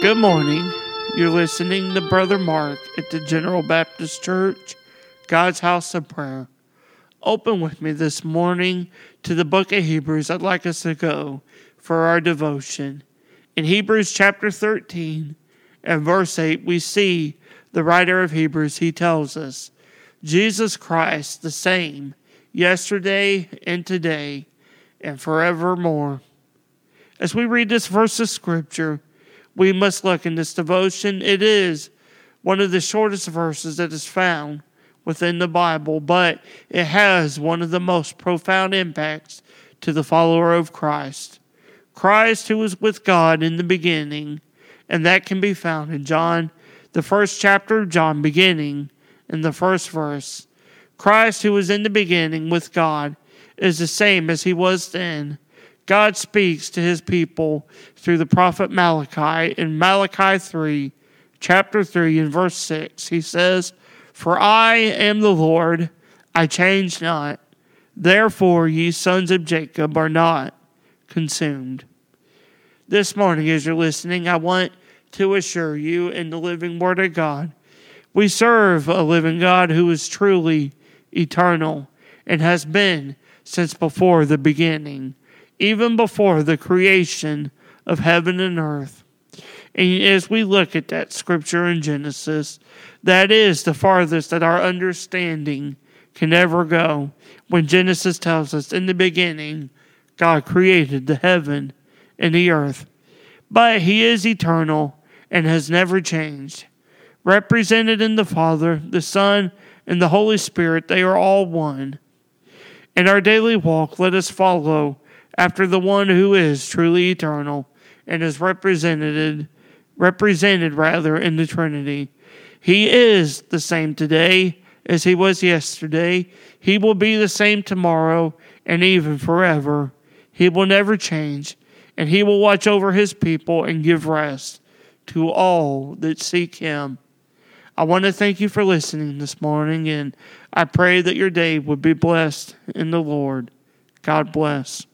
Good morning. You're listening to Brother Mark at the General Baptist Church, God's House of Prayer. Open with me this morning to the book of Hebrews. I'd like us to go for our devotion. In Hebrews chapter 13 and verse 8, we see the writer of Hebrews, he tells us, Jesus Christ, the same yesterday and today and forevermore. As we read this verse of scripture, we must look in this devotion. It is one of the shortest verses that is found within the Bible, but it has one of the most profound impacts to the follower of Christ. Christ, who was with God in the beginning, and that can be found in John, the first chapter of John, beginning in the first verse. Christ, who was in the beginning with God, is the same as he was then. God speaks to his people through the prophet Malachi in Malachi 3, chapter 3, and verse 6. He says, For I am the Lord, I change not. Therefore, ye sons of Jacob are not consumed. This morning, as you're listening, I want to assure you in the living Word of God, we serve a living God who is truly eternal and has been since before the beginning, even before the creation of heaven and earth. And as we look at that scripture in Genesis, that is the farthest that our understanding can ever go. When Genesis tells us, in the beginning, God created the heaven and the earth. But He is eternal and has never changed. Represented in the Father, the Son, and the Holy Spirit, they are all one. In our daily walk, let us follow after the one who is truly eternal and is represented represented rather in the Trinity. He is the same today as he was yesterday. He will be the same tomorrow and even forever. He will never change, and he will watch over his people and give rest to all that seek him. I want to thank you for listening this morning, and I pray that your day would be blessed in the Lord. God bless.